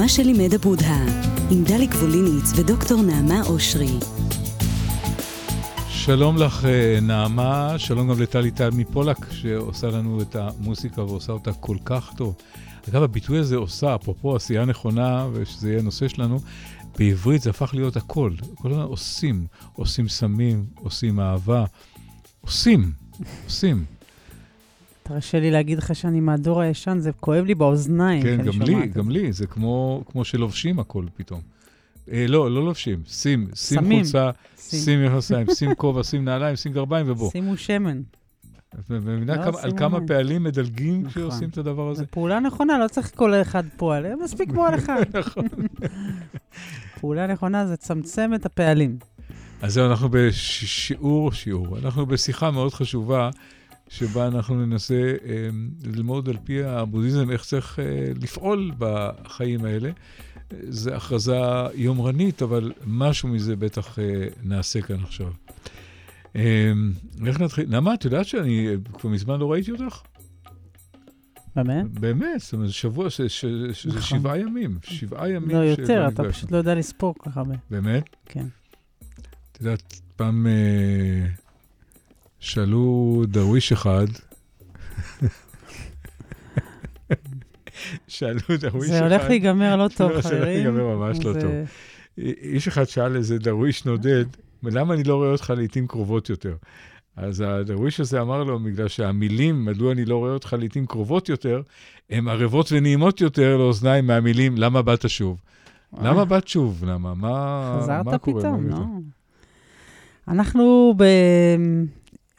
מה שלימד הבודהה, עם דלי גבוליניץ ודוקטור נעמה אושרי. שלום לך, אה, נעמה, שלום גם לטלי טל מפולק, שעושה לנו את המוסיקה ועושה אותה כל כך טוב. אגב, הביטוי הזה עושה, אפרופו עשייה נכונה, ושזה יהיה נושא שלנו, בעברית זה הפך להיות הכל. כל הזמן עושים, עושים סמים, עושים אהבה, עושים, עושים. תרשה לי להגיד לך שאני מהדור הישן, זה כואב לי באוזניים. כן, גם לי, גם לי, זה כמו, כמו שלובשים הכל פתאום. אה, לא, לא לובשים, שים, שים חולצה, שים מכנסיים, שים כובע, שים נעליים, שים גרביים ובוא. שימו שמן. את מבינה לא, על כמה פעלים מדלגים נכון. כשעושים את הדבר הזה? זו פעולה נכונה, לא צריך כל אחד פועל, מספיק פועל אחד. נכון. פעולה נכונה זה צמצם את הפעלים. אז זהו, אנחנו בשיעור, שיעור, אנחנו בשיחה מאוד חשובה, שבה אנחנו ננסה אה, ללמוד על פי הבודהיזם איך צריך אה, לפעול בחיים האלה. זו הכרזה יומרנית, אבל משהו מזה בטח אה, נעשה כאן עכשיו. אה, איך נתחיל? נעמה, את יודעת שאני כבר מזמן לא ראיתי אותך? באמת? באמת, זאת אומרת, שבוע, ש, ש, שזה נכון. שבעה ימים, שבעה ימים. לא, יותר, אתה פשוט לא יודע לספור כל כך הרבה. באמת? כן. את יודעת, פעם אה, שאלו דרוויש אחד, שאלו דרוויש אחד... זה הולך להיגמר לא טוב, חברים. זה הולך להיגמר ממש לא טוב. איש אחד שאל איזה דרוויש נודד, למה אני לא רואה אותך לעיתים קרובות יותר? אז הדרוויש הזה אמר לו, בגלל שהמילים, מדוע אני לא רואה אותך לעיתים קרובות יותר, הן ערבות ונעימות יותר לאוזניים מהמילים, למה באת שוב? למה באת שוב? למה? מה, מה קורה? חזרת פתאום, לא? אנחנו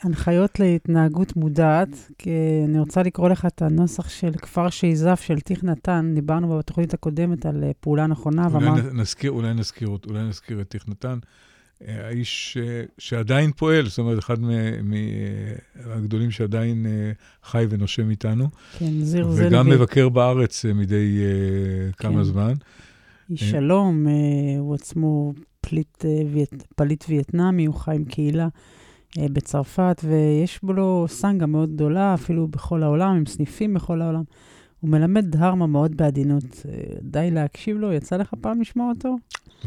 בהנחיות להתנהגות מודעת, כי אני רוצה לקרוא לך את הנוסח של כפר שייזף של תיך נתן, דיברנו בתוכנית הקודמת על אה, פעולה נכונה. אולי, ואמר... נזכיר, אולי, נזכיר, אולי נזכיר את תיך נתן. אה, האיש שעדיין פועל, זאת אומרת, אחד מהגדולים שעדיין אה, חי ונושם איתנו. כן, זיר זלווי. וגם מבקר בארץ מדי כמה כן. זמן. איש שלום, הוא עצמו פליט, פליט וייטנאמי, הוא חי עם קהילה בצרפת, ויש בו לו סנגה מאוד גדולה, אפילו בכל העולם, עם סניפים בכל העולם. הוא מלמד דהרמה מאוד בעדינות. די להקשיב לו, יצא לך פעם לשמוע אותו?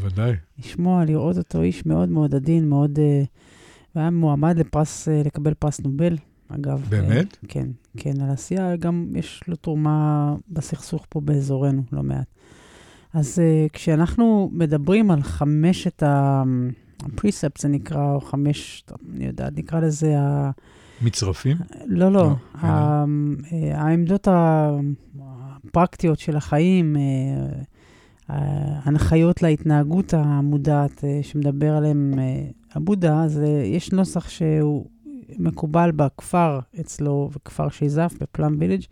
ודאי. לשמוע, לראות אותו איש מאוד מאוד עדין, מאוד... Uh, והיה מועמד לפרס, לקבל פרס נובל, אגב. באמת? כן, כן, על עשייה, גם יש לו תרומה בסכסוך פה באזורנו, לא מעט. אז כשאנחנו מדברים על חמשת הפריספט, זה נקרא, או חמש, אני יודעת, נקרא לזה ה... מצרפים? לא, לא. לא העמדות הפרקטיות של החיים, ההנחיות להתנהגות המודעת אה, שמדבר עליהם אה, הבודה, אז אה, יש נוסח שהוא מקובל בכפר אצלו, בכפר שייזף, בפלאם וילג',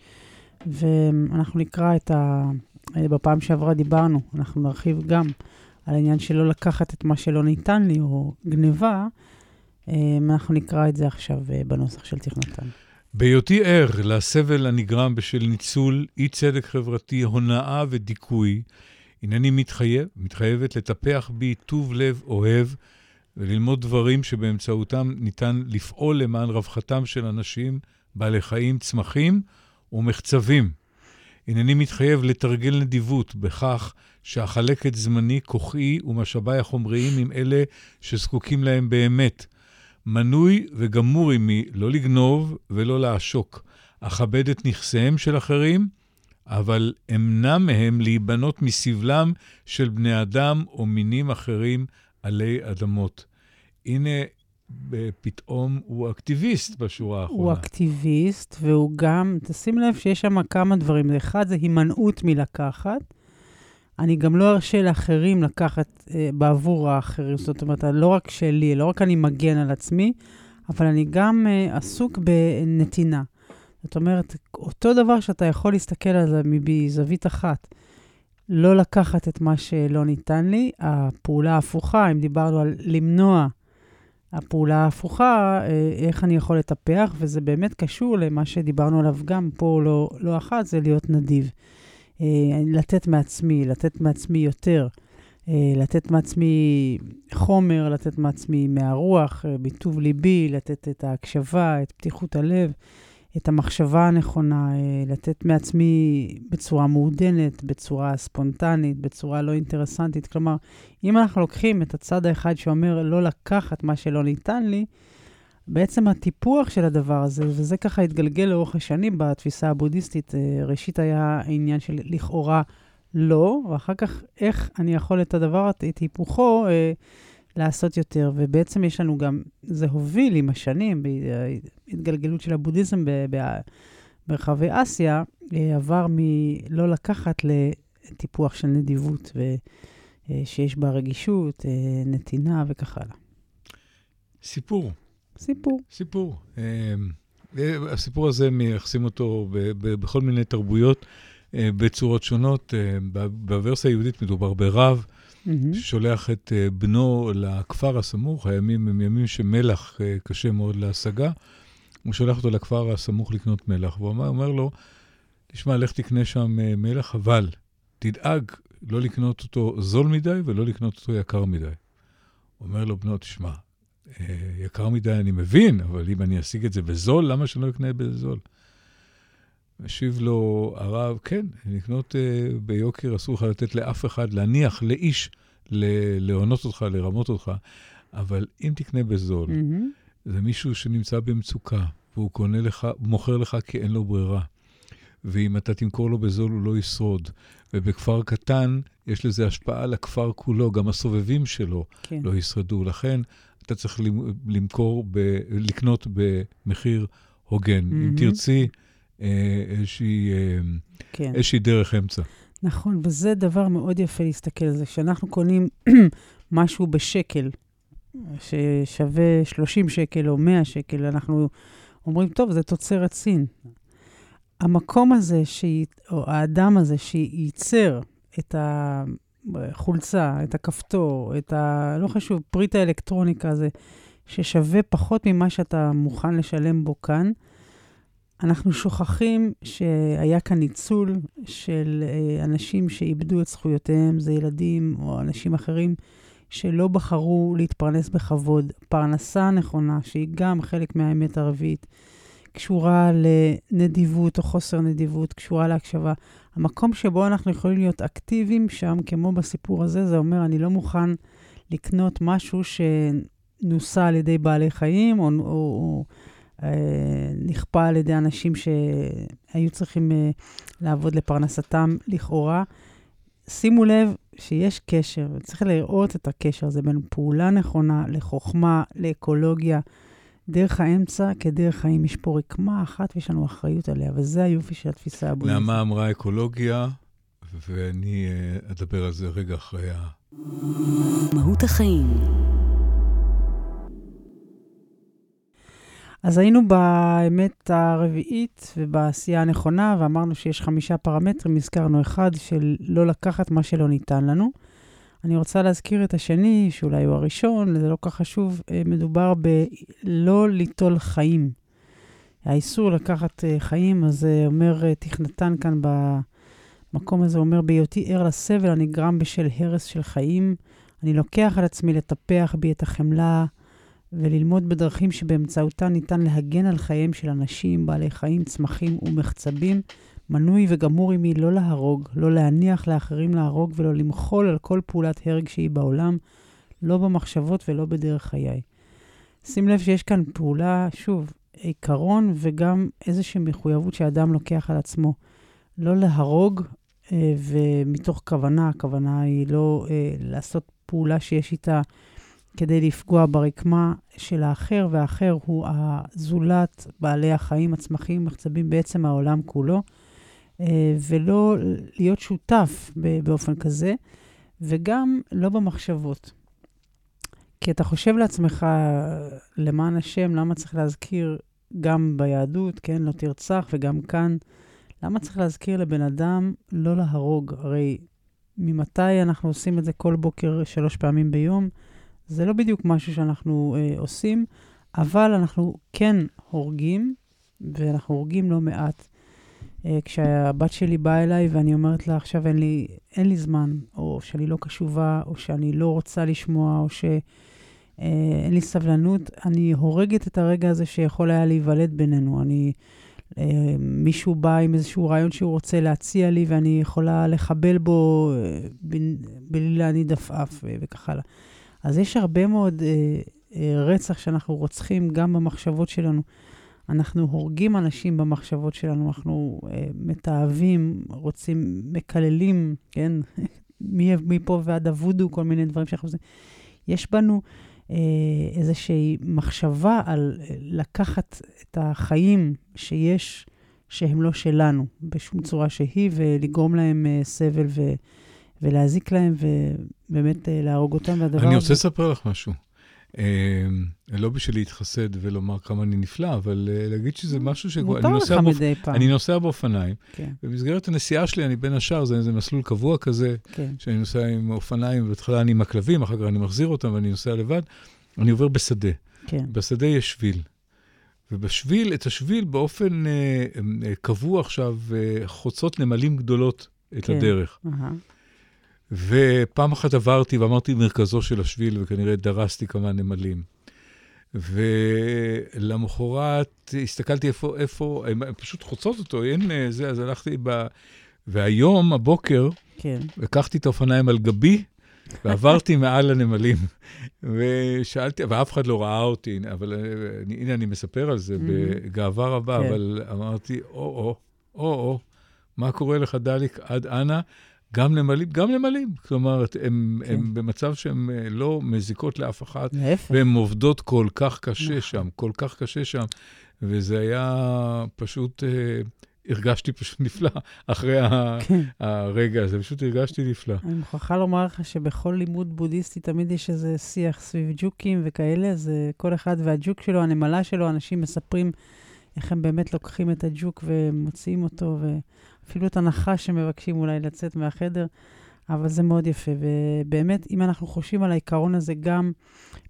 ואנחנו נקרא את ה... בפעם שעברה דיברנו, אנחנו נרחיב גם על העניין שלא לקחת את מה שלא ניתן לי, או גניבה, אנחנו נקרא את זה עכשיו בנוסח של תכנתן. בהיותי ער לסבל הנגרם בשל ניצול, אי צדק חברתי, הונאה ודיכוי, הנני מתחייב, מתחייבת לטפח בי טוב לב אוהב וללמוד דברים שבאמצעותם ניתן לפעול למען רווחתם של אנשים, בעלי חיים, צמחים ומחצבים. הנני מתחייב לתרגל נדיבות בכך שאחלק את זמני, כוחי ומשאביי החומריים עם אלה שזקוקים להם באמת. מנוי וגמור עמי לא לגנוב ולא לעשוק. אכבד את נכסיהם של אחרים, אבל אמנע מהם להיבנות מסבלם של בני אדם או מינים אחרים עלי אדמות. הנה, פתאום הוא אקטיביסט בשורה האחרונה. הוא אקטיביסט, והוא גם, תשים לב שיש שם כמה דברים. אחד זה הימנעות מלקחת. אני גם לא ארשה לאחרים לקחת אה, בעבור האחרים. זאת אומרת, לא רק שלי, לא רק אני מגן על עצמי, אבל אני גם אה, עסוק בנתינה. זאת אומרת, אותו דבר שאתה יכול להסתכל על זה מזווית אחת, לא לקחת את מה שלא ניתן לי, הפעולה ההפוכה, אם דיברנו על למנוע, הפעולה ההפוכה, אה, איך אני יכול לטפח, וזה באמת קשור למה שדיברנו עליו גם פה לא, לא אחת, זה להיות נדיב. אה, לתת מעצמי, לתת מעצמי יותר, אה, לתת מעצמי חומר, לתת מעצמי מהרוח, בטוב ליבי, לתת את ההקשבה, את פתיחות הלב. את המחשבה הנכונה, אה, לתת מעצמי בצורה מעודנת, בצורה ספונטנית, בצורה לא אינטרסנטית. כלומר, אם אנחנו לוקחים את הצד האחד שאומר לא לקחת מה שלא ניתן לי, בעצם הטיפוח של הדבר הזה, וזה ככה התגלגל לאורך השנים בתפיסה הבודהיסטית, אה, ראשית היה העניין של לכאורה לא, ואחר כך איך אני יכול את הדבר, את היפוכו, אה, לעשות יותר. ובעצם יש לנו גם, זה הוביל עם השנים, בהתגלגלות של הבודהיזם ברחבי אסיה, אה, עבר מלא לקחת לטיפוח של נדיבות, ושיש בה רגישות, נתינה וכך הלאה. סיפור. סיפור. סיפור. אה, הסיפור הזה, מייחסים אותו בכל מיני תרבויות, אה, בצורות שונות. אה, בוורסיה היהודית מדובר ברב. ששולח את בנו לכפר הסמוך, הימים הם ימים שמלח קשה מאוד להשגה. הוא שולח אותו לכפר הסמוך לקנות מלח, והוא אומר, אומר לו, תשמע, לך תקנה שם מלח, אבל תדאג לא לקנות אותו זול מדי ולא לקנות אותו יקר מדי. הוא אומר לו, בנו, תשמע, אה, יקר מדי אני מבין, אבל אם אני אשיג את זה בזול, למה שלא אקנה בזול? משיב לו הרב, כן, לקנות uh, ביוקר אסור לך לתת לאף אחד, להניח לאיש להונות אותך, לרמות אותך, אבל אם תקנה בזול, mm-hmm. זה מישהו שנמצא במצוקה, והוא קונה לך, מוכר לך כי אין לו ברירה. ואם אתה תמכור לו בזול, הוא לא ישרוד. ובכפר קטן, יש לזה השפעה על הכפר כולו, גם הסובבים שלו כן. לא ישרדו. לכן, אתה צריך למכור, ב, לקנות במחיר הוגן. Mm-hmm. אם תרצי, איזושהי, אה, כן. איזושהי דרך אמצע. נכון, וזה דבר מאוד יפה להסתכל על זה. כשאנחנו קונים משהו בשקל, ששווה 30 שקל או 100 שקל, אנחנו אומרים, טוב, זה תוצרת סין. המקום הזה, שי, או האדם הזה שייצר את ה... חולצה, את הכפתור, את ה... לא חשוב, פריט האלקטרוניקה הזה, ששווה פחות ממה שאתה מוכן לשלם בו כאן, אנחנו שוכחים שהיה כאן ניצול של אה, אנשים שאיבדו את זכויותיהם, זה ילדים או אנשים אחרים שלא בחרו להתפרנס בכבוד. פרנסה נכונה, שהיא גם חלק מהאמת הרביעית, קשורה לנדיבות או חוסר נדיבות, קשורה להקשבה. המקום שבו אנחנו יכולים להיות אקטיביים שם, כמו בסיפור הזה, זה אומר, אני לא מוכן לקנות משהו שנוסה על ידי בעלי חיים, או, או, או נכפה על ידי אנשים שהיו צריכים אה, לעבוד לפרנסתם לכאורה. שימו לב שיש קשר, צריך לראות את הקשר הזה בין פעולה נכונה לחוכמה, לאקולוגיה. דרך האמצע כדרך חיים. יש פה רקמה אחת ויש לנו אחריות עליה, וזה היופי של התפיסה הבריאותית. נעמה אמרה אקולוגיה, ואני אה, אדבר על זה רגע אחרי ה... מהות החיים. אז היינו באמת הרביעית ובעשייה הנכונה, ואמרנו שיש חמישה פרמטרים, הזכרנו אחד של לא לקחת מה שלא ניתן לנו. אני רוצה להזכיר את השני, שאולי הוא הראשון, זה לא כך חשוב, אה, מדובר בלא ליטול חיים. האיסור לקחת אה, חיים, אז זה אומר אה, תכנתן כאן במקום הזה, אומר בהיותי ער לסבל הנגרם בשל הרס של חיים, אני לוקח על עצמי לטפח בי את החמלה וללמוד בדרכים שבאמצעותן ניתן להגן על חייהם של אנשים, בעלי חיים, צמחים ומחצבים. מנוי וגמור עמי לא להרוג, לא להניח לאחרים להרוג ולא למחול על כל פעולת הרג שהיא בעולם, לא במחשבות ולא בדרך חיי. שים לב שיש כאן פעולה, שוב, עיקרון וגם איזושהי מחויבות שאדם לוקח על עצמו. לא להרוג, אה, ומתוך כוונה, הכוונה היא לא אה, לעשות פעולה שיש איתה כדי לפגוע ברקמה של האחר, והאחר הוא הזולת, בעלי החיים, הצמחים, מחצבים, בעצם העולם כולו. אה, ולא להיות שותף באופן כזה, וגם לא במחשבות. כי אתה חושב לעצמך, למען השם, למה צריך להזכיר גם ביהדות, כן, לא תרצח, וגם כאן, למה צריך להזכיר לבן אדם לא להרוג? הרי ממתי אנחנו עושים את זה כל בוקר שלוש פעמים ביום? זה לא בדיוק משהו שאנחנו אה, עושים, אבל אנחנו כן הורגים, ואנחנו הורגים לא מעט. אה, כשהבת שלי באה אליי ואני אומרת לה, עכשיו אין לי, אין לי זמן, או שאני לא קשובה, או שאני לא רוצה לשמוע, או שאין אה, לי סבלנות, אני הורגת את הרגע הזה שיכול היה להיוולד בינינו. אני אה, מישהו בא עם איזשהו רעיון שהוא רוצה להציע לי ואני יכולה לחבל בו אה, בלי להניד עפעף וכך הלאה. אז יש הרבה מאוד אה, אה, רצח שאנחנו רוצחים גם במחשבות שלנו. אנחנו הורגים אנשים במחשבות שלנו, אנחנו אה, מתעבים, רוצים, מקללים, כן? מפה ועד הוודו, כל מיני דברים שאנחנו עושים. יש בנו אה, איזושהי מחשבה על אה, לקחת את החיים שיש, שהם לא שלנו, בשום צורה שהיא, ולגרום להם אה, סבל ו, ולהזיק להם, ובאמת אה, להרוג אותם. והדבר אני רוצה לספר לך משהו. אמ, לא בשביל להתחסד ולומר כמה אני נפלא, אבל אה, להגיד שזה משהו ש... מותר לך מדי פעם. אני נוסע באופניים. כן. במסגרת הנסיעה שלי, אני בין השאר, זה איזה מסלול קבוע כזה, כן. שאני נוסע עם אופניים, בהתחלה אני עם הכלבים, אחר כך אני מחזיר אותם ואני נוסע לבד. אני עובר בשדה. כן. בשדה יש שביל. ובשביל, את השביל באופן אה, אה, קבוע עכשיו, אה, חוצות נמלים גדולות את. הדרך. ופעם אחת עברתי ואמרתי מרכזו של השביל, וכנראה דרסתי כמה נמלים. ולמחרת הסתכלתי איפה, איפה, הם פשוט חוצות אותו, אין אה, זה, אז הלכתי ב... והיום, הבוקר, כן. לקחתי את האופניים על גבי, ועברתי מעל הנמלים. ושאלתי, ואף אחד לא ראה אותי, אבל אני, הנה, אני מספר על זה בגאווה רבה, כן. אבל אמרתי, או-או, או-או, מה קורה לך, דליק, עד אנה? גם נמלים, גם נמלים. כלומר, הם, כן. במצב שהן אה, לא מזיקות לאף אחת, והן עובדות כל כך קשה נכון. שם, כל כך קשה שם, וזה היה פשוט, אה, הרגשתי פשוט נפלא אחרי כן. הרגע הזה, פשוט הרגשתי נפלא. אני מוכרחה לומר לך שבכל לימוד בודהיסטי תמיד יש איזה שיח סביב ג'וקים וכאלה, אז כל אחד והג'וק שלו, הנמלה שלו, אנשים מספרים איך הם באמת לוקחים את הג'וק ומוציאים אותו, ו... אפילו את הנחש שמבקשים אולי לצאת מהחדר, אבל זה מאוד יפה. ובאמת, אם אנחנו חושבים על העיקרון הזה גם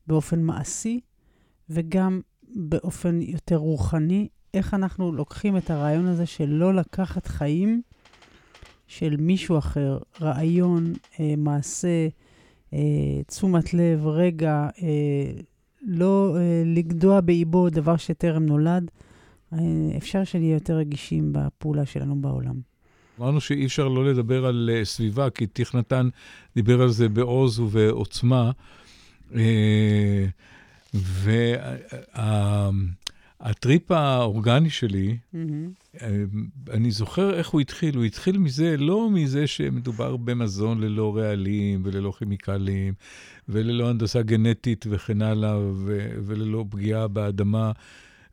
באופן מעשי וגם באופן יותר רוחני, איך אנחנו לוקחים את הרעיון הזה של לא לקחת חיים של מישהו אחר, רעיון, אה, מעשה, אה, תשומת לב, רגע, אה, לא אה, לגדוע באיבו דבר שטרם נולד, אפשר שנהיה יותר רגישים בפעולה שלנו בעולם. אמרנו שאי אפשר לא לדבר על uh, סביבה, כי טיך נתן דיבר על זה בעוז ובעוצמה. Uh, והטריפ האורגני שלי, mm-hmm. אני זוכר איך הוא התחיל. הוא התחיל מזה, לא מזה שמדובר במזון ללא רעלים וללא כימיקלים וללא הנדסה גנטית וכן הלאה, וללא פגיעה באדמה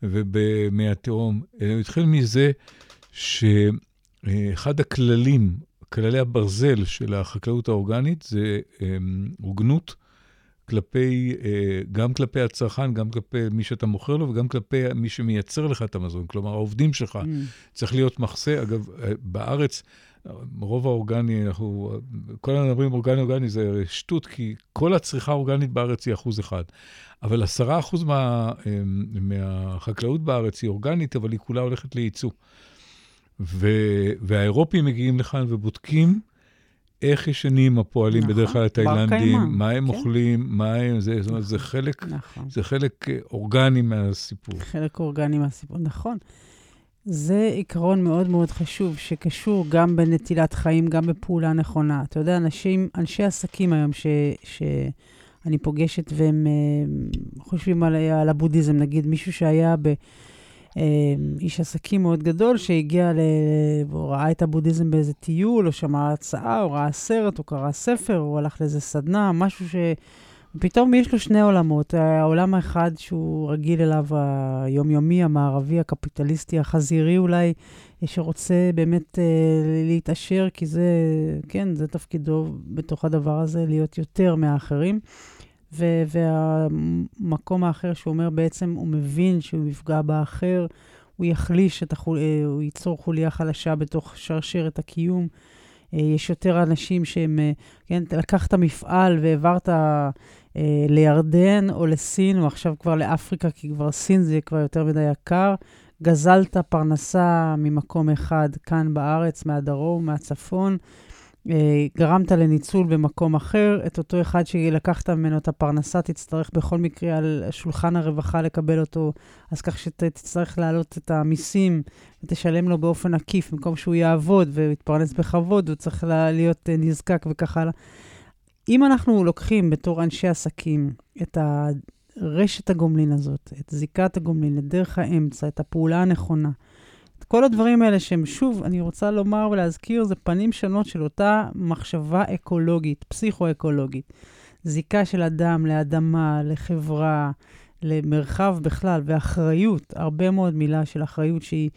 ובמי התהום, הוא התחיל מזה ש... אחד הכללים, כללי הברזל של החקלאות האורגנית זה אמ, הוגנות כלפי, אה, גם כלפי הצרכן, גם כלפי מי שאתה מוכר לו וגם כלפי מי שמייצר לך את המזון. כלומר, העובדים שלך. Mm. צריך להיות מחסה. אגב, אה, בארץ, רוב האורגני, אנחנו, כל הדברים אורגני אורגני זה שטות, כי כל הצריכה האורגנית בארץ היא אחוז אחד. אבל עשרה אחוז מה, אמ, מהחקלאות בארץ היא אורגנית, אבל היא כולה הולכת לייצוא. ו- והאירופים מגיעים לכאן ובודקים איך ישנים הפועלים, נכון, בדרך כלל התאילנדים, מה הם כן. אוכלים, מה הם, זה, זאת אומרת, זה חלק, נכון. זה חלק אה, אורגני מהסיפור. חלק אורגני מהסיפור, נכון. זה עיקרון מאוד מאוד חשוב, שקשור גם בנטילת חיים, גם בפעולה נכונה. אתה יודע, אנשים, אנשי עסקים היום ש... ש... אני פוגשת והם uh, חושבים על, על הבודהיזם, נגיד מישהו שהיה ב... אמ, איש עסקים מאוד גדול שהגיע, ל... והוא ראה את הבודהיזם באיזה טיול, או שמע הרצאה, או ראה סרט, או קרא ספר, או הלך לאיזה סדנה, משהו ש... פתאום יש לו שני עולמות. העולם האחד שהוא רגיל אליו, היומיומי, המערבי, הקפיטליסטי, החזירי אולי, שרוצה באמת אה, להתעשר, כי זה, כן, זה תפקידו בתוך הדבר הזה, להיות יותר מהאחרים. ו- והמקום האחר שאומר בעצם, הוא מבין שהוא יפגע באחר, הוא יחליש את החול... אה, הוא ייצור חוליה חלשה בתוך שרשרת הקיום. אה, יש יותר אנשים שהם, אה, כן, לקחת מפעל והעברת לירדן או לסין, או עכשיו כבר לאפריקה, כי כבר סין זה כבר יותר מדי יקר. גזלת פרנסה ממקום אחד כאן בארץ, מהדרום, מהצפון, אה, גרמת לניצול במקום אחר, את אותו אחד שלקחת ממנו את הפרנסה, תצטרך בכל מקרה על שולחן הרווחה לקבל אותו, אז כך שתצטרך להעלות את המיסים ותשלם לו באופן עקיף, במקום שהוא יעבוד ויתפרנס בכבוד, הוא צריך להיות אה, נזקק וכך הלאה. אם אנחנו לוקחים בתור אנשי עסקים את הרשת הגומלין הזאת, את זיקת הגומלין, את דרך האמצע, את הפעולה הנכונה, כל הדברים האלה שהם, שוב, אני רוצה לומר ולהזכיר, זה פנים שונות של אותה מחשבה אקולוגית, פסיכו-אקולוגית. זיקה של אדם לאדמה, לחברה, למרחב בכלל, ואחריות, הרבה מאוד מילה של אחריות שהיא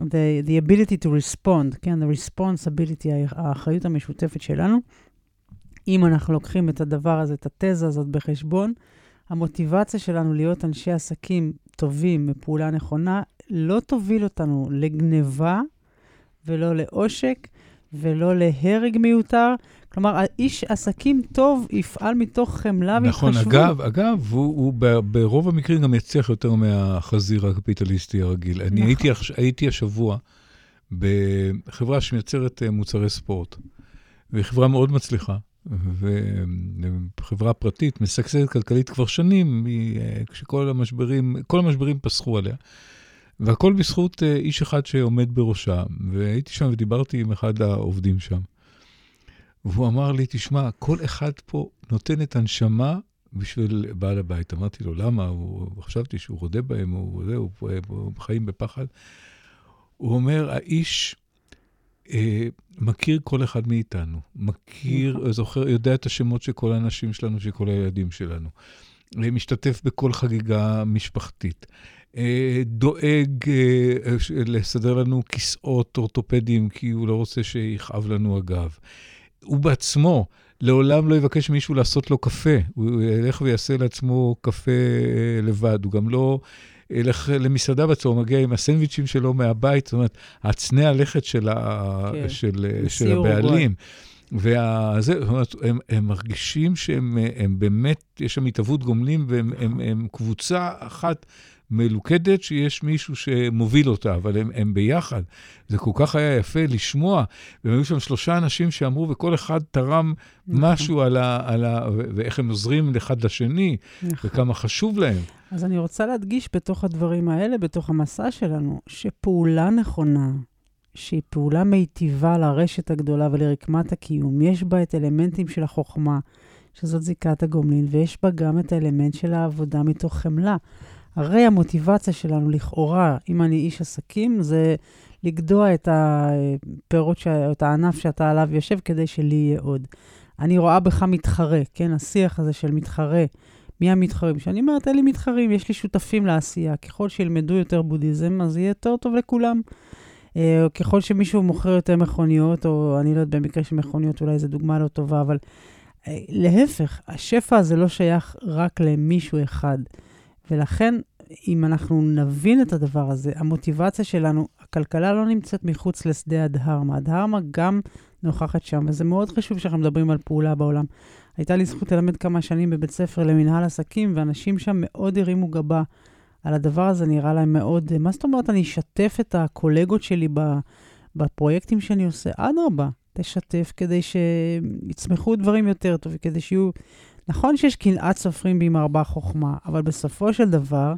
the, the ability to respond, כן, the responsibility, האחריות המשותפת שלנו. אם אנחנו לוקחים את הדבר הזה, את התזה הזאת בחשבון, המוטיבציה שלנו להיות אנשי עסקים טובים בפעולה נכונה, לא תוביל אותנו לגניבה ולא לעושק ולא להרג מיותר. כלומר, איש עסקים טוב יפעל מתוך חמלה והתחשבות. נכון, אגב, אגב, הוא, הוא ברוב המקרים גם יצליח יותר מהחזיר הקפיטליסטי הרגיל. נכון. אני הייתי, הייתי השבוע בחברה שמייצרת אה, מוצרי ספורט, והיא חברה מאוד מצליחה. וחברה פרטית, משגשגת כלכלית כבר שנים, אה, כשכל המשברים, כל המשברים פסחו עליה. והכל בזכות אה, איש אחד שעומד בראשה, והייתי שם ודיברתי עם אחד העובדים שם. והוא אמר לי, תשמע, כל אחד פה נותן את הנשמה בשביל בעל הבית. אמרתי לו, למה? הוא, חשבתי שהוא רודה בהם, הוא, הוא, הוא, הוא חיים בפחד. הוא אומר, האיש מכיר כל אחד מאיתנו, מכיר, נכון. זוכר, יודע את השמות של כל האנשים שלנו, של כל הילדים שלנו. אה, משתתף בכל חגיגה משפחתית. אה, דואג אה, לסדר לנו כיסאות אורתופדיים, כי הוא לא רוצה שיכאב לנו הגב. הוא בעצמו לעולם לא יבקש מישהו לעשות לו קפה, הוא ילך ויעשה לעצמו קפה לבד, הוא גם לא ילך למסעדה בצהר, מגיע עם הסנדוויצ'ים שלו מהבית, זאת אומרת, הצנע הלכת של, ה... כן. של, של הבעלים. וזה, זאת אומרת, הם, הם מרגישים שהם הם באמת, יש שם התהוות גומלים, והם הם, הם קבוצה אחת מלוכדת שיש מישהו שמוביל אותה, אבל הם, הם ביחד. זה כל כך היה יפה לשמוע, והם היו שם שלושה אנשים שאמרו, וכל אחד תרם נכון. משהו על ה, על ה... ואיך הם עוזרים אחד לשני, נכון. וכמה חשוב להם. אז אני רוצה להדגיש בתוך הדברים האלה, בתוך המסע שלנו, שפעולה נכונה, שהיא פעולה מיטיבה לרשת הגדולה ולרקמת הקיום, יש בה את אלמנטים של החוכמה, שזאת זיקת הגומלין, ויש בה גם את האלמנט של העבודה מתוך חמלה. הרי המוטיבציה שלנו, לכאורה, אם אני איש עסקים, זה לגדוע את הפירות, ש... את הענף שאתה עליו יושב, כדי שלי יהיה עוד. אני רואה בך מתחרה, כן? השיח הזה של מתחרה. מי המתחרים? כשאני אומרת, אין לי מתחרים, יש לי שותפים לעשייה. ככל שילמדו יותר בודהיזם, אז יהיה יותר טוב לכולם. אה, ככל שמישהו מוכר יותר מכוניות, או אני לא יודעת, במקרה של מכוניות אולי זו דוגמה לא טובה, אבל אה, להפך, השפע הזה לא שייך רק למישהו אחד. ולכן, אם אנחנו נבין את הדבר הזה, המוטיבציה שלנו, הכלכלה לא נמצאת מחוץ לשדה הדהרמה. הדהרמה גם נוכחת שם, וזה מאוד חשוב שאנחנו מדברים על פעולה בעולם. הייתה לי זכות ללמד כמה שנים בבית ספר למנהל עסקים, ואנשים שם מאוד הרימו גבה על הדבר הזה, נראה להם מאוד, מה זאת אומרת, אני אשתף את הקולגות שלי בפרויקטים שאני עושה? אדרבה, תשתף כדי שיצמחו דברים יותר טובים, כדי שיהיו... נכון שיש קנאת סופרים ארבע חוכמה, אבל בסופו של דבר,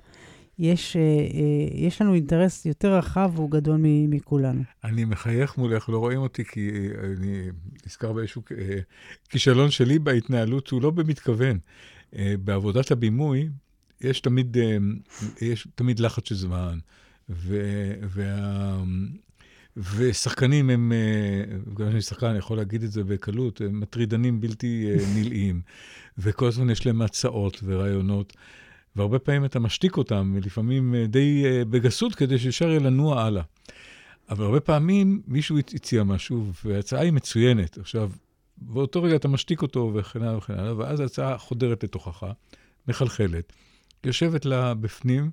יש, אה, אה, יש לנו אינטרס יותר רחב והוא גדול מכולנו. אני מחייך מולך, לא רואים אותי, כי אני נזכר באיזשהו אה, כישלון שלי בהתנהלות שהוא לא במתכוון. בעבודת הבימוי, יש תמיד, יש תמיד לחץ של זמן, וה, ושחקנים הם, בגלל שאני שחקן, אני יכול להגיד את זה בקלות, הם מטרידנים בלתי נלאים, וכל הזמן יש להם הצעות ורעיונות. והרבה פעמים אתה משתיק אותם, לפעמים אה, די אה, בגסות, כדי שאפשר יהיה לנוע הלאה. אבל הרבה פעמים מישהו הציע משהו, וההצעה היא מצוינת. עכשיו, באותו רגע אתה משתיק אותו וכן הלאה וכן הלאה, ואז ההצעה חודרת לתוכך, מחלחלת, יושבת לה בפנים,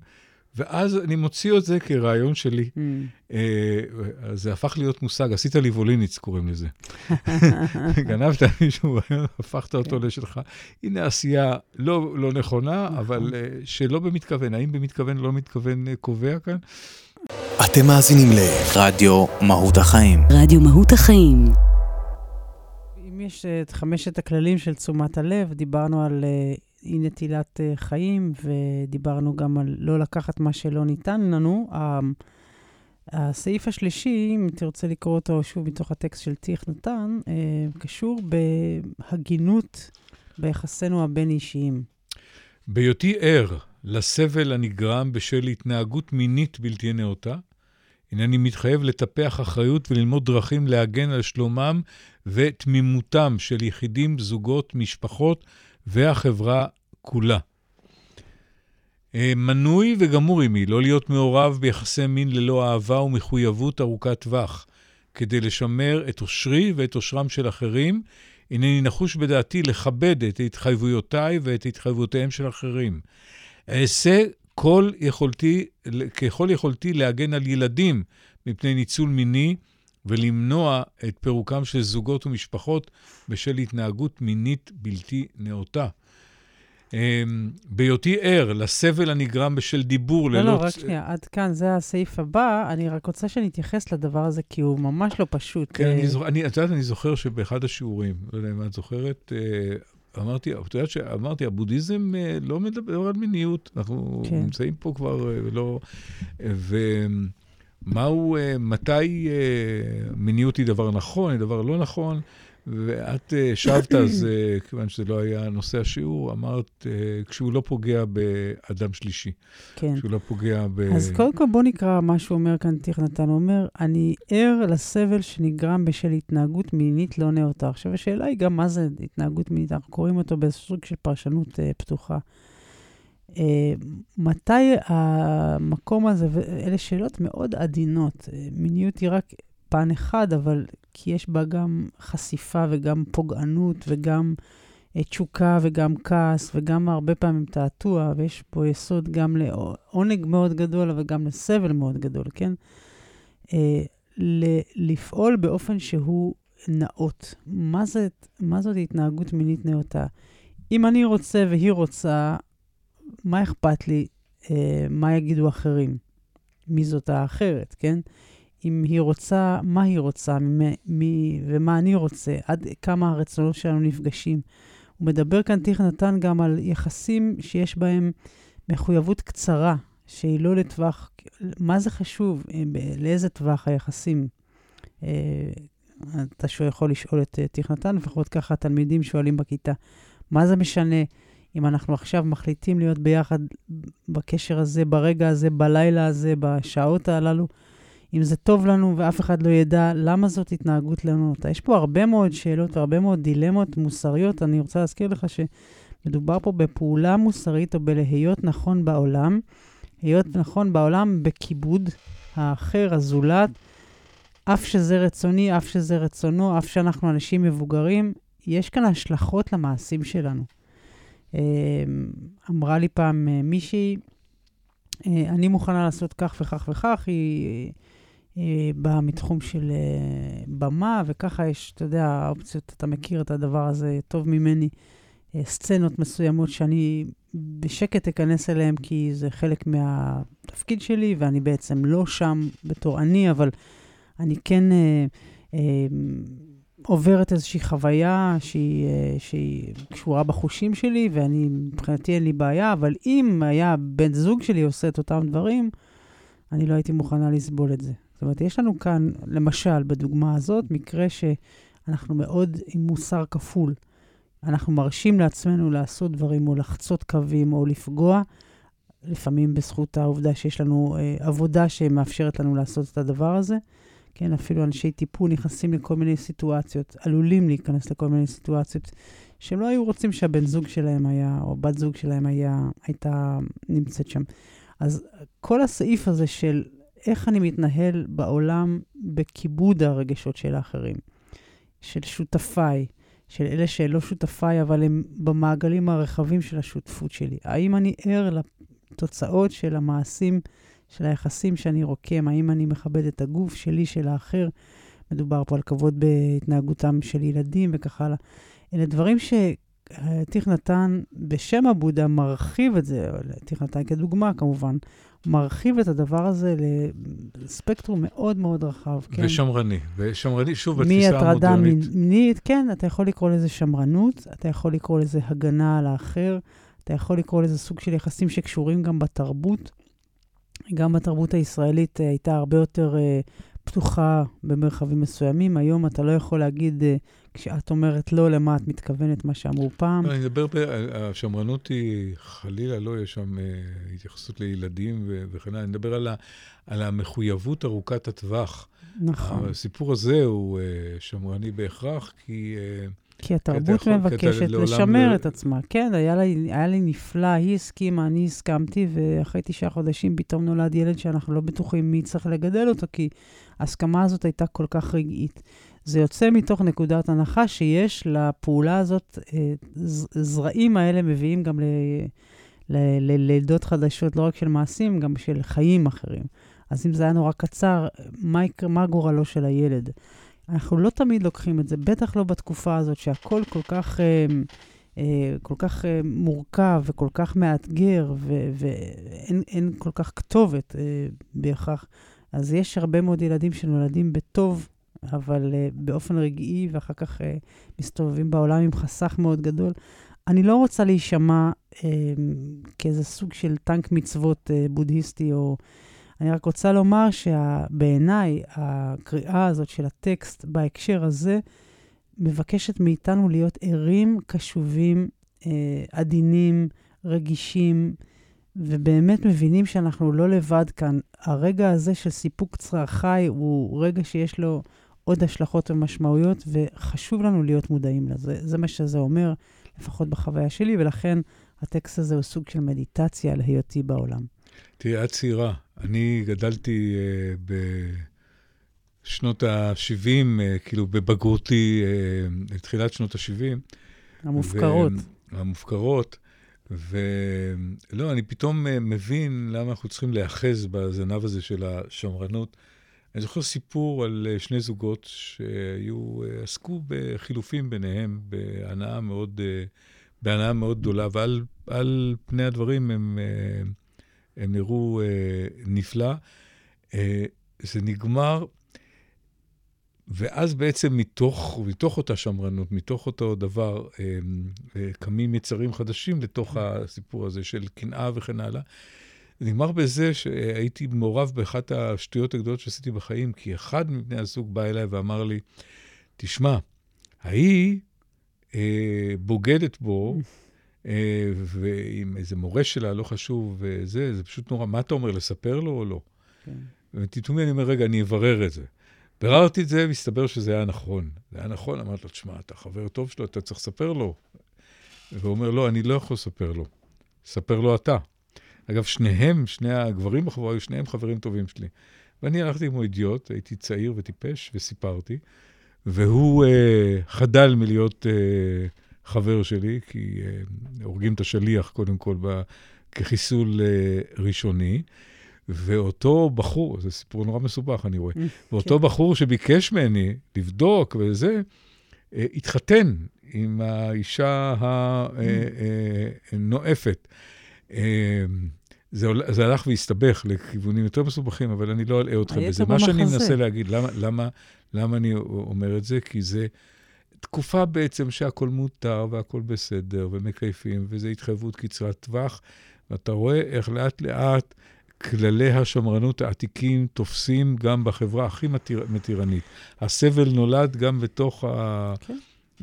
ואז אני מוציא את זה כרעיון שלי. Mm. אה, זה הפך להיות מושג, עשית לי ווליניץ, קוראים לזה. גנבת מישהו, הפכת אותו כן. לשלך. הנה עשייה לא, לא נכונה, נכון. אבל אה, שלא במתכוון. האם במתכוון, לא במתכוון, אה, קובע כאן? אתם מאזינים לרדיו מהות החיים. רדיו מהות החיים. יש את חמשת הכללים של תשומת הלב, דיברנו על uh, אי נטילת uh, חיים, ודיברנו גם על לא לקחת מה שלא ניתן לנו. Uh, הסעיף השלישי, אם תרצה לקרוא אותו שוב מתוך הטקסט של טיך נתן, uh, קשור בהגינות ביחסינו הבין-אישיים. בהיותי ער לסבל הנגרם בשל התנהגות מינית בלתי נאותה, הנני מתחייב לטפח אחריות וללמוד דרכים להגן על שלומם ותמימותם של יחידים, זוגות, משפחות והחברה כולה. אה, מנוי וגמור עמי לא להיות מעורב ביחסי מין ללא אהבה ומחויבות ארוכת טווח, כדי לשמר את אושרי ואת אושרם של אחרים, הנני נחוש בדעתי לכבד את התחייבויותיי ואת התחייבויותיהם של אחרים. אעשה כל יכולתי, ככל יכולתי להגן על ילדים מפני ניצול מיני ולמנוע את פירוקם של זוגות ומשפחות בשל התנהגות מינית בלתי נאותה. אמ, בהיותי ער לסבל הנגרם בשל דיבור לא, ללא... לא, לא, רק שנייה, עד כאן, זה הסעיף הבא. אני רק רוצה שנתייחס לדבר הזה, כי הוא ממש לא פשוט. כן, אני אה, זוכר, אני, את יודעת, אני זוכר שבאחד השיעורים, לא יודע אם את זוכרת, אה, אמרתי, את יודעת שאמרתי, הבודהיזם אה, לא מדבר על מיניות, אנחנו כן. נמצאים פה כבר לא... ומהו, מתי מיניות היא דבר נכון, היא דבר לא נכון. ואת אה, שבת, אז אה, כיוון שזה לא היה נושא השיעור, אמרת, אה, כשהוא לא פוגע באדם שלישי. כן. כשהוא לא פוגע ב... אז קודם כל בוא נקרא מה שהוא אומר כאן, טיך נתן. אומר, אני ער לסבל שנגרם בשל התנהגות מינית לא נאותה. עכשיו, השאלה היא גם מה זה התנהגות מינית, אנחנו קוראים אותו בסוג של פרשנות uh, פתוחה. Uh, מתי המקום הזה, ואלה שאלות מאוד עדינות. מיניות היא רק פן אחד, אבל כי יש בה גם חשיפה וגם פוגענות וגם אה, תשוקה וגם כעס וגם הרבה פעמים תעתוע, ויש פה יסוד גם לעונג מאוד גדול, אבל גם לסבל מאוד גדול, כן? אה, לפעול באופן שהוא נאות. מה, זה, מה זאת התנהגות מינית נאותה? אם אני רוצה והיא רוצה, מה אכפת לי? אה, מה יגידו אחרים? מי זאת האחרת, כן? אם היא רוצה, מה היא רוצה מ- מ- ומה אני רוצה, עד כמה הרצונות שלנו נפגשים. הוא מדבר כאן, טיך נתן, גם על יחסים שיש בהם מחויבות קצרה, שהיא לא לטווח, מה זה חשוב, אה, לאיזה טווח היחסים. אה, אתה יכול לשאול את אה, נתן, לפחות ככה התלמידים שואלים בכיתה, מה זה משנה אם אנחנו עכשיו מחליטים להיות ביחד בקשר הזה, ברגע הזה, בלילה הזה, בשעות הללו? אם זה טוב לנו ואף אחד לא ידע למה זאת התנהגות לא נאותה. יש פה הרבה מאוד שאלות והרבה מאוד דילמות מוסריות. אני רוצה להזכיר לך שמדובר פה בפעולה מוסרית או בלהיות נכון בעולם. להיות נכון בעולם בכיבוד האחר, הזולת, אף שזה רצוני, אף שזה רצונו, אף שאנחנו אנשים מבוגרים, יש כאן השלכות למעשים שלנו. אמ, אמרה לי פעם אה, מישהי, אה, אני מוכנה לעשות כך וכך וכך, היא אה, באה מתחום של במה, וככה יש, אתה יודע, האופציות, אתה מכיר את הדבר הזה טוב ממני, סצנות מסוימות שאני בשקט אכנס אליהן, כי זה חלק מהתפקיד שלי, ואני בעצם לא שם בתור אני, אבל אני כן אה, עוברת איזושהי חוויה שהיא, אה, שהיא קשורה בחושים שלי, ואני, מבחינתי אין לי בעיה, אבל אם היה בן זוג שלי עושה את אותם דברים, אני לא הייתי מוכנה לסבול את זה. זאת אומרת, יש לנו כאן, למשל, בדוגמה הזאת, מקרה שאנחנו מאוד עם מוסר כפול. אנחנו מרשים לעצמנו לעשות דברים או לחצות קווים או לפגוע, לפעמים בזכות העובדה שיש לנו אה, עבודה שמאפשרת לנו לעשות את הדבר הזה. כן, אפילו אנשי טיפול נכנסים לכל מיני סיטואציות, עלולים להיכנס לכל מיני סיטואציות שהם לא היו רוצים שהבן זוג שלהם היה, או בת זוג שלהם היה, הייתה נמצאת שם. אז כל הסעיף הזה של איך אני מתנהל בעולם בכיבוד הרגשות של האחרים, של שותפיי, של אלה שלא שותפיי, אבל הם במעגלים הרחבים של השותפות שלי. האם אני ער לתוצאות של המעשים, של היחסים שאני רוקם? האם אני מכבד את הגוף שלי, של האחר? מדובר פה על כבוד בהתנהגותם של ילדים וכך הלאה. אלה דברים ש... תיך נתן, בשם הבודה, מרחיב את זה, תיך נתן כדוגמה כמובן, מרחיב את הדבר הזה לספקטרום מאוד מאוד רחב. כן? ושמרני, ושמרני, שוב, בתפיסה המודרנית. מהטרדה מינית, כן, אתה יכול לקרוא לזה שמרנות, אתה יכול לקרוא לזה הגנה על האחר, אתה יכול לקרוא לזה סוג של יחסים שקשורים גם בתרבות. גם בתרבות הישראלית אה, הייתה הרבה יותר uh, פתוחה במרחבים מסוימים. היום אתה לא יכול להגיד, uh, כשאת אומרת לא, למה את מתכוונת, מה שאמרו פעם. אני מדבר. השמרנות היא, חלילה לא, יש שם התייחסות לילדים וכן הלאה. אני מדבר על, ה- על המחויבות ארוכת הטווח. נכון. הסיפור הזה הוא שמרני בהכרח, כי... כי התרבות מבקשת לשמר ל... את עצמה. כן, היה לי, היה לי נפלא, היא הסכימה, אני הסכמתי, ואחרי תשעה חודשים פתאום נולד ילד שאנחנו לא בטוחים מי צריך לגדל אותו, כי ההסכמה הזאת הייתה כל כך רגעית. זה יוצא מתוך נקודת הנחה שיש לפעולה הזאת, אה, זרעים האלה מביאים גם ללידות חדשות, לא רק של מעשים, גם של חיים אחרים. אז אם זה היה נורא קצר, מה, מה גורלו של הילד? אנחנו לא תמיד לוקחים את זה, בטח לא בתקופה הזאת שהכל כל כך, אה, אה, כל כך אה, מורכב וכל כך מאתגר, ואין כל כך כתובת בהכרח. אז יש הרבה מאוד ילדים שנולדים בטוב, אבל באופן רגעי, ואחר כך מסתובבים בעולם עם חסך מאוד גדול. אני לא רוצה להישמע כאיזה סוג של טנק מצוות בודהיסטי או... אני רק רוצה לומר שבעיניי, הקריאה הזאת של הטקסט בהקשר הזה, מבקשת מאיתנו להיות ערים, קשובים, אה, עדינים, רגישים, ובאמת מבינים שאנחנו לא לבד כאן. הרגע הזה של סיפוק צרכי הוא רגע שיש לו עוד השלכות ומשמעויות, וחשוב לנו להיות מודעים לזה. זה מה שזה אומר, לפחות בחוויה שלי, ולכן הטקסט הזה הוא סוג של מדיטציה על היותי בעולם. תראי, את צעירה. אני גדלתי uh, בשנות ה-70, uh, כאילו בבגרותי, uh, תחילת שנות ה-70. המופקרות. ו- המופקרות. ולא, אני פתאום uh, מבין למה אנחנו צריכים להיאחז בזנב הזה של השמרנות. אני זוכר סיפור על שני זוגות שהיו, עסקו בחילופים ביניהם בהנאה מאוד, בהנאה מאוד גדולה, ועל פני הדברים הם... הם נראו אה, נפלא. אה, זה נגמר, ואז בעצם מתוך, מתוך אותה שמרנות, מתוך אותו דבר, אה, אה, קמים יצרים חדשים לתוך הסיפור הזה של קנאה וכן הלאה. זה נגמר בזה שהייתי מעורב באחת השטויות הגדולות שעשיתי בחיים, כי אחד מבני הזוג בא אליי ואמר לי, תשמע, ההיא אה, בוגדת בו, אה, ועם איזה מורה שלה, לא חשוב, וזה, זה פשוט נורא. מה אתה אומר, לספר לו או לא? כן. ותתאומי, אני אומר, רגע, אני אברר את זה. ביררתי את זה, מסתבר שזה היה נכון. זה היה נכון, אמרתי לו, תשמע, אתה חבר טוב שלו, אתה צריך לספר לו. והוא אומר, לא, אני לא יכול לספר לו. ספר לו אתה. אגב, שניהם, שני הגברים בחבורה, היו שניהם חברים טובים שלי. ואני הלכתי כמו אידיוט, הייתי צעיר וטיפש, וסיפרתי. והוא אה, חדל מלהיות אה, חבר שלי, כי uh, הורגים את השליח קודם כל כחיסול uh, ראשוני. ואותו בחור, זה סיפור נורא מסובך, אני רואה, ואותו כן. בחור שביקש ממני לבדוק וזה, התחתן עם האישה הנואפת. זה, זה הלך והסתבך לכיוונים יותר מסובכים, אבל אני לא אלאה אתכם בזה. מה שאני מנסה להגיד, למה, למה, למה אני אומר את זה? כי זה תקופה בעצם שהכל מותר והכל בסדר ומקייפים, וזו התחייבות קצרת טווח, ואתה רואה איך לאט-לאט כללי השמרנות העתיקים תופסים גם בחברה הכי מתיר, מתירנית. הסבל נולד גם בתוך ה... כן.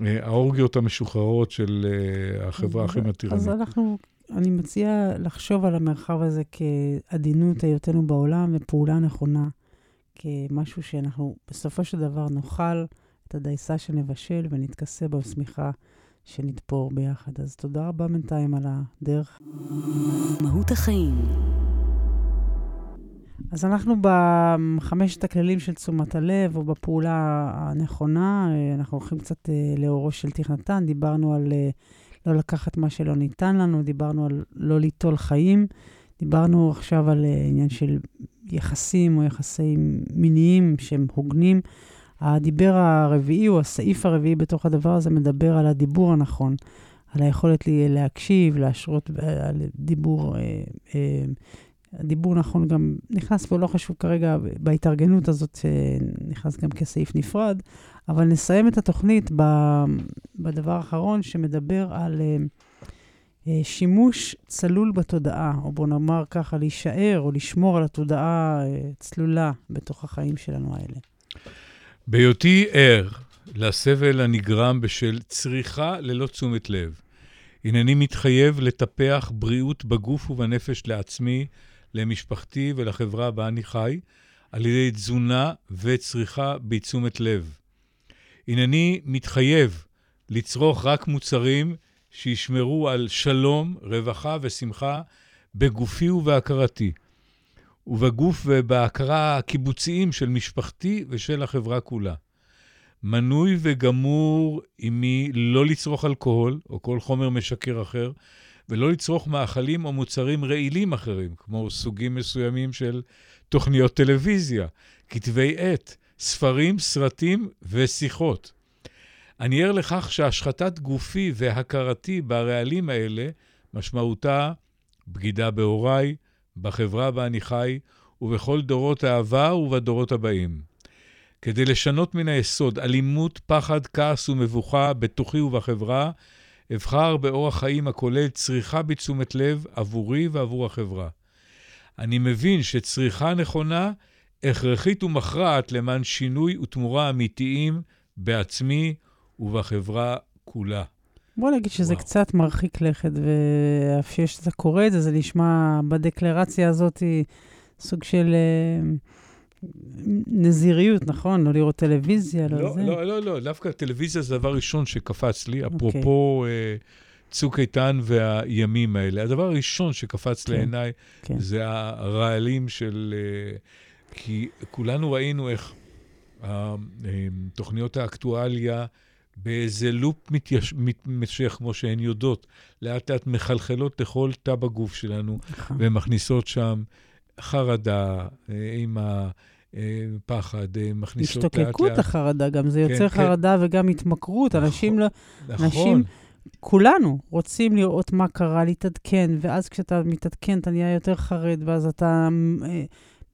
אה, האורגיות המשוחררות של אה, החברה הכי מתירנית. אז אנחנו, אני מציעה לחשוב על המרחב הזה כעדינות היותנו בעולם ופעולה נכונה, כמשהו שאנחנו בסופו של דבר נוכל את הדייסה שנבשל ונתכסה בשמיכה שנתפור ביחד. אז תודה רבה בינתיים על הדרך. מהות החיים. אז אנחנו בחמשת הכללים של תשומת הלב, או בפעולה הנכונה, אנחנו הולכים קצת אה, לאורו של תכנתן, דיברנו על אה, לא לקחת מה שלא ניתן לנו, דיברנו על לא ליטול חיים, דיברנו עכשיו על אה, עניין של יחסים או יחסים מיניים שהם הוגנים. הדיבר הרביעי, או הסעיף הרביעי בתוך הדבר הזה, מדבר על הדיבור הנכון. על היכולת להקשיב, להשרות על דיבור. הדיבור נכון גם נכנס פה, לא חשוב כרגע בהתארגנות הזאת, שנכנס גם כסעיף נפרד, אבל נסיים את התוכנית בדבר האחרון שמדבר על אה, שימוש צלול בתודעה, או בוא נאמר ככה, להישאר או לשמור על התודעה אה, צלולה בתוך החיים שלנו האלה. בהיותי ער לסבל הנגרם בשל צריכה ללא תשומת לב, הנני מתחייב לטפח בריאות בגוף ובנפש לעצמי, למשפחתי ולחברה בה אני חי, על ידי תזונה וצריכה בתשומת לב. הנני מתחייב לצרוך רק מוצרים שישמרו על שלום, רווחה ושמחה בגופי ובהכרתי, ובגוף ובהכרה הקיבוציים של משפחתי ושל החברה כולה. מנוי וגמור עמי לא לצרוך אלכוהול או כל חומר משכר אחר, ולא לצרוך מאכלים או מוצרים רעילים אחרים, כמו סוגים מסוימים של תוכניות טלוויזיה, כתבי עת, ספרים, סרטים ושיחות. אני ער לכך שהשחתת גופי והכרתי ברעלים האלה, משמעותה בגידה בהוריי, בחברה בה אני חי, ובכל דורות העבר ובדורות הבאים. כדי לשנות מן היסוד אלימות, פחד, כעס ומבוכה בתוכי ובחברה, אבחר באורח חיים הכולל צריכה בתשומת לב עבורי ועבור החברה. אני מבין שצריכה נכונה הכרחית ומכרעת למען שינוי ותמורה אמיתיים בעצמי ובחברה כולה. בוא נגיד שזה וואו. קצת מרחיק לכת, ואף שאתה קורא את זה, זה נשמע בדקלרציה הזאת סוג של אה, נזיריות, נכון? לא לראות טלוויזיה, לא, לא זה. לא, לא, לא, דווקא טלוויזיה זה הדבר הראשון שקפץ לי, אוקיי. אפרופו okay. uh, צוק איתן והימים האלה. הדבר הראשון שקפץ כן, לעיניי כן. זה הרעלים של... Uh, כי כולנו ראינו איך uh, uh, תוכניות האקטואליה, באיזה לופ מתייש... מתמשך, כמו שהן יודעות, לאט לאט מחלחלות לכל תא בגוף שלנו, נכון. ומכניסות שם חרדה, עם הפחד, מכניסות לאט לאט. השתוקקות החרדה גם, זה כן, יוצר כן, חרדה כן. וגם התמכרות. נכון, אנשים לא... נכון. אנשים, כולנו רוצים לראות מה קרה, להתעדכן, ואז כשאתה מתעדכן, אתה נהיה יותר חרד, ואז אתה אה,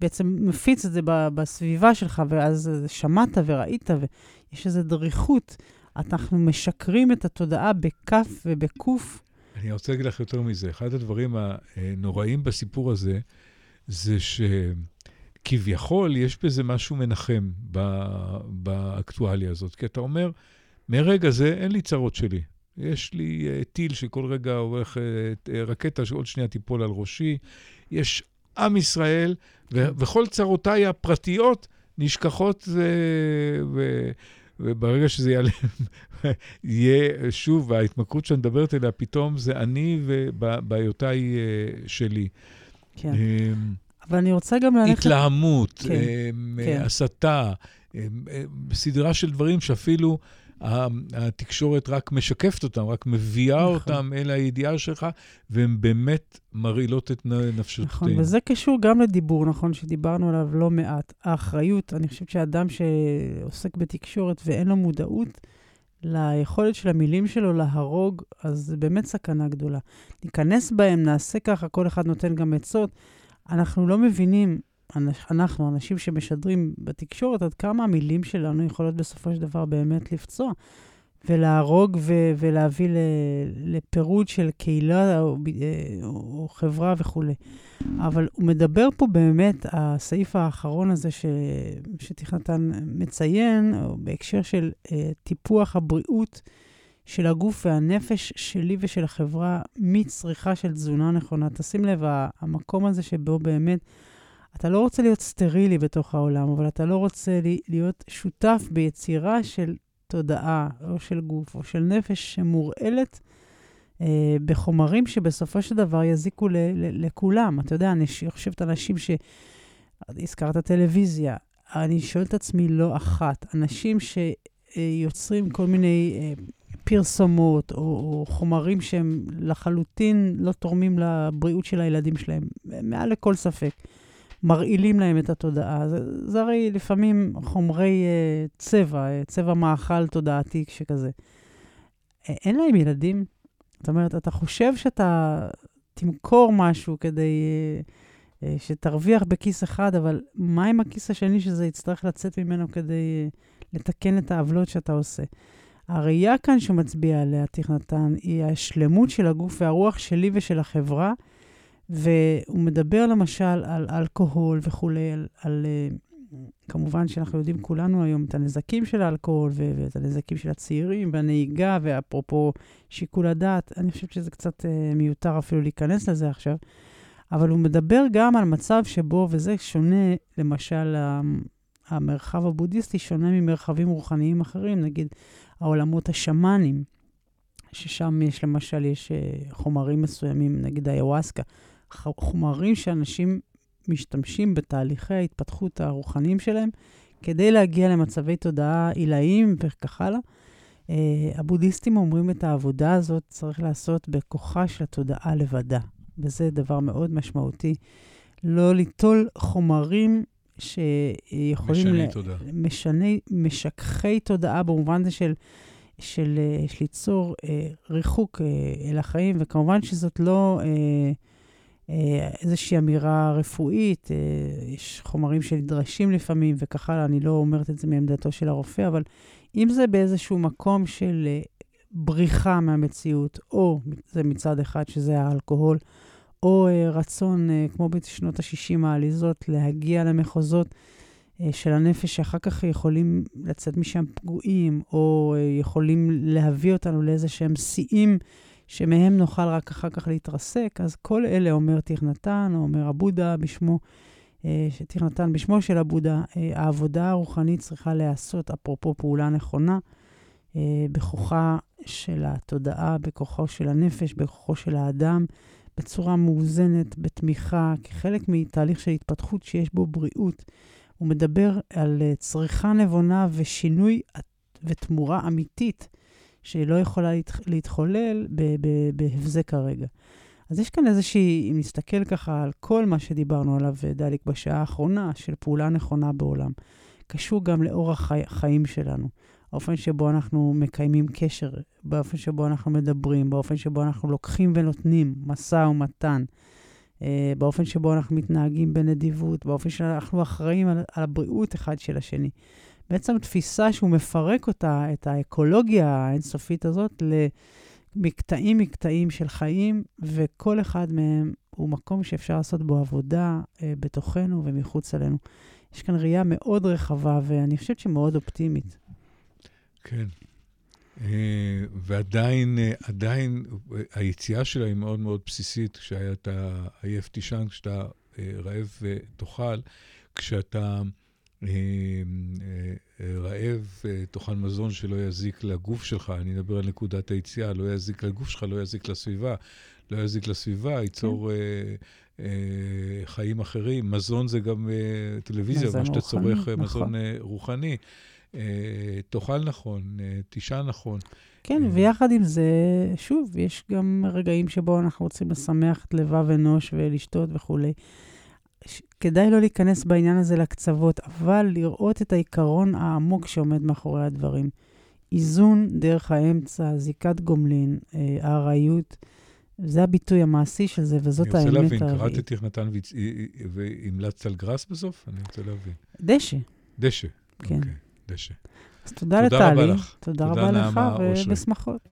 בעצם מפיץ את זה בסביבה שלך, ואז שמעת וראית, ויש איזו דריכות. אנחנו משקרים את התודעה בכף ובקוף. אני רוצה להגיד לך יותר מזה. אחד הדברים הנוראים בסיפור הזה, זה שכביכול יש בזה משהו מנחם באקטואליה הזאת. כי אתה אומר, מרגע זה אין לי צרות שלי. יש לי uh, טיל שכל רגע הולך, uh, רקטה שעוד שנייה תיפול על ראשי. יש עם ישראל, ו- וכל צרותיי הפרטיות נשכחות ו... ו- וברגע שזה יעלה, יהיה, שוב, ההתמכרות שאני מדברת אליה, פתאום זה אני ובעיותיי אה, שלי. כן. אמ, אבל אני רוצה גם ללכת... התלהמות, כן, אמ, כן. הסתה, אמ, סדרה של דברים שאפילו התקשורת רק משקפת אותם, רק מביאה נכון. אותם אל הידיעה שלך, והן באמת מרעילות את נפשותינו. נכון, וזה קשור גם לדיבור, נכון, שדיברנו עליו לא מעט. האחריות, אני חושבת שאדם שעוסק בתקשורת ואין לו מודעות, ליכולת של המילים שלו להרוג, אז זה באמת סכנה גדולה. ניכנס בהם, נעשה ככה, כל אחד נותן גם עצות. אנחנו לא מבינים אנחנו, אנשים שמשדרים בתקשורת, עד כמה המילים שלנו יכולות בסופו של דבר באמת לפצוע ולהרוג ו- ולהביא ל- לפירוד של קהילה או, או, או חברה וכולי. אבל הוא מדבר פה באמת, הסעיף האחרון הזה ש- שתכנתן מציין, בהקשר של uh, טיפוח הבריאות של הגוף והנפש שלי ושל החברה מצריכה של תזונה נכונה. תשים לב, המקום הזה שבו באמת... אתה לא רוצה להיות סטרילי בתוך העולם, אבל אתה לא רוצה להיות שותף ביצירה של תודעה, או של גוף, או של נפש שמורעלת אה, בחומרים שבסופו של דבר יזיקו ל- ל- לכולם. אתה יודע, אני חושבת אנשים ש... הזכרת טלוויזיה, אני שואלת את עצמי לא אחת, אנשים שיוצרים כל מיני אה, פרסומות או, או חומרים שהם לחלוטין לא תורמים לבריאות של הילדים שלהם, מעל לכל ספק. מרעילים להם את התודעה. זה, זה הרי לפעמים חומרי uh, צבע, uh, צבע מאכל תודעתי שכזה. Uh, אין להם ילדים, זאת אומרת, אתה חושב שאתה תמכור משהו כדי uh, uh, שתרוויח בכיס אחד, אבל מה עם הכיס השני שזה יצטרך לצאת ממנו כדי uh, לתקן את העוולות שאתה עושה? הראייה כאן שמצביע עליה תכנתן היא השלמות של הגוף והרוח שלי ושל החברה, והוא מדבר למשל על אלכוהול וכולי, על, על כמובן שאנחנו יודעים כולנו היום את הנזקים של האלכוהול ואת הנזקים של הצעירים והנהיגה, ואפרופו שיקול הדעת, אני חושבת שזה קצת uh, מיותר אפילו להיכנס לזה עכשיו, אבל הוא מדבר גם על מצב שבו, וזה שונה, למשל, המרחב הבודהיסטי שונה ממרחבים רוחניים אחרים, נגיד העולמות השמאנים, ששם יש למשל, יש uh, חומרים מסוימים, נגיד היוואסקה, חומרים שאנשים משתמשים בתהליכי ההתפתחות הרוחניים שלהם כדי להגיע למצבי תודעה עילאיים וכך הלאה. Uh, הבודהיסטים אומרים את העבודה הזאת צריך לעשות בכוחה של התודעה לבדה, וזה דבר מאוד משמעותי. לא ליטול חומרים שיכולים... משני ל... תודעה. משני, משככי תודעה במובן הזה של, של, אה, של ליצור uh, ריחוק uh, אל החיים, וכמובן שזאת לא... Uh, אה, איזושהי אמירה רפואית, אה, יש חומרים שנדרשים לפעמים וכך הלאה, אני לא אומרת את זה מעמדתו של הרופא, אבל אם זה באיזשהו מקום של אה, בריחה מהמציאות, או זה מצד אחד, שזה האלכוהול, או רצון, כמו בשנות ה-60 העליזות, להגיע למחוזות של הנפש שאחר כך יכולים לצאת משם פגועים, או יכולים להביא אותנו לאיזה שהם שיאים שמהם נוכל רק אחר כך להתרסק, אז כל אלה אומר תכנתן, או אומר הבודה בשמו, אה, תכנתן בשמו של הבודה, אה, העבודה הרוחנית צריכה להיעשות, אפרופו פעולה נכונה, אה, בכוחה של התודעה, בכוחו של הנפש, בכוחו של האדם, בצורה מאוזנת, בתמיכה, כחלק מתהליך של התפתחות שיש בו בריאות. הוא מדבר על צריכה נבונה ושינוי ותמורה אמיתית שהיא לא יכולה להתחולל בהבזק הרגע. אז יש כאן איזושהי, אם נסתכל ככה על כל מה שדיברנו עליו, דליק, בשעה האחרונה, של פעולה נכונה בעולם, קשור גם לאורח החיים שלנו. האופן שבו אנחנו מקיימים קשר, באופן שבו אנחנו מדברים, באופן שבו אנחנו לוקחים ונותנים משא ומתן, אה, באופן שבו אנחנו מתנהגים בנדיבות, באופן שאנחנו אחראים על, על הבריאות אחד של השני. בעצם תפיסה שהוא מפרק אותה, את האקולוגיה האינסופית הזאת, למקטעים-מקטעים של חיים, וכל אחד מהם הוא מקום שאפשר לעשות בו עבודה אה, בתוכנו ומחוץ אלינו. יש כאן ראייה מאוד רחבה, ואני חושבת שמאוד אופטימית. כן. אה, ועדיין, אה, עדיין, היציאה שלה היא מאוד מאוד בסיסית, כשאתה עייף תישן, כשאתה אה, רעב ותאכל, כשאתה... אה, רעב, אה, תאכל מזון שלא יזיק לגוף שלך, אני מדבר על נקודת היציאה, לא יזיק לגוף שלך, לא יזיק לסביבה. לא יזיק לסביבה, ייצור כן. אה, חיים אחרים. מזון זה גם טלוויזיה, מה שאתה צורך, נכון. מזון רוחני. תאכל נכון, תישן נכון. כן, ויחד עם זה, שוב, יש גם רגעים שבו אנחנו רוצים לשמח את לבב אנוש ולשתות וכולי. כדאי לא להיכנס בעניין הזה לקצוות, אבל לראות את העיקרון העמוק שעומד מאחורי הדברים. איזון דרך האמצע, זיקת גומלין, אה, הארעיות, זה הביטוי המעשי של זה, וזאת האמת הרביעית. אני רוצה להבין, קראת את נתן והמלצת על גראס בסוף? אני רוצה להבין. דשא. דשא, כן. אוקיי, דשא. אז תודה, תודה לטלי. תודה. תודה רבה לך, ובשמחות.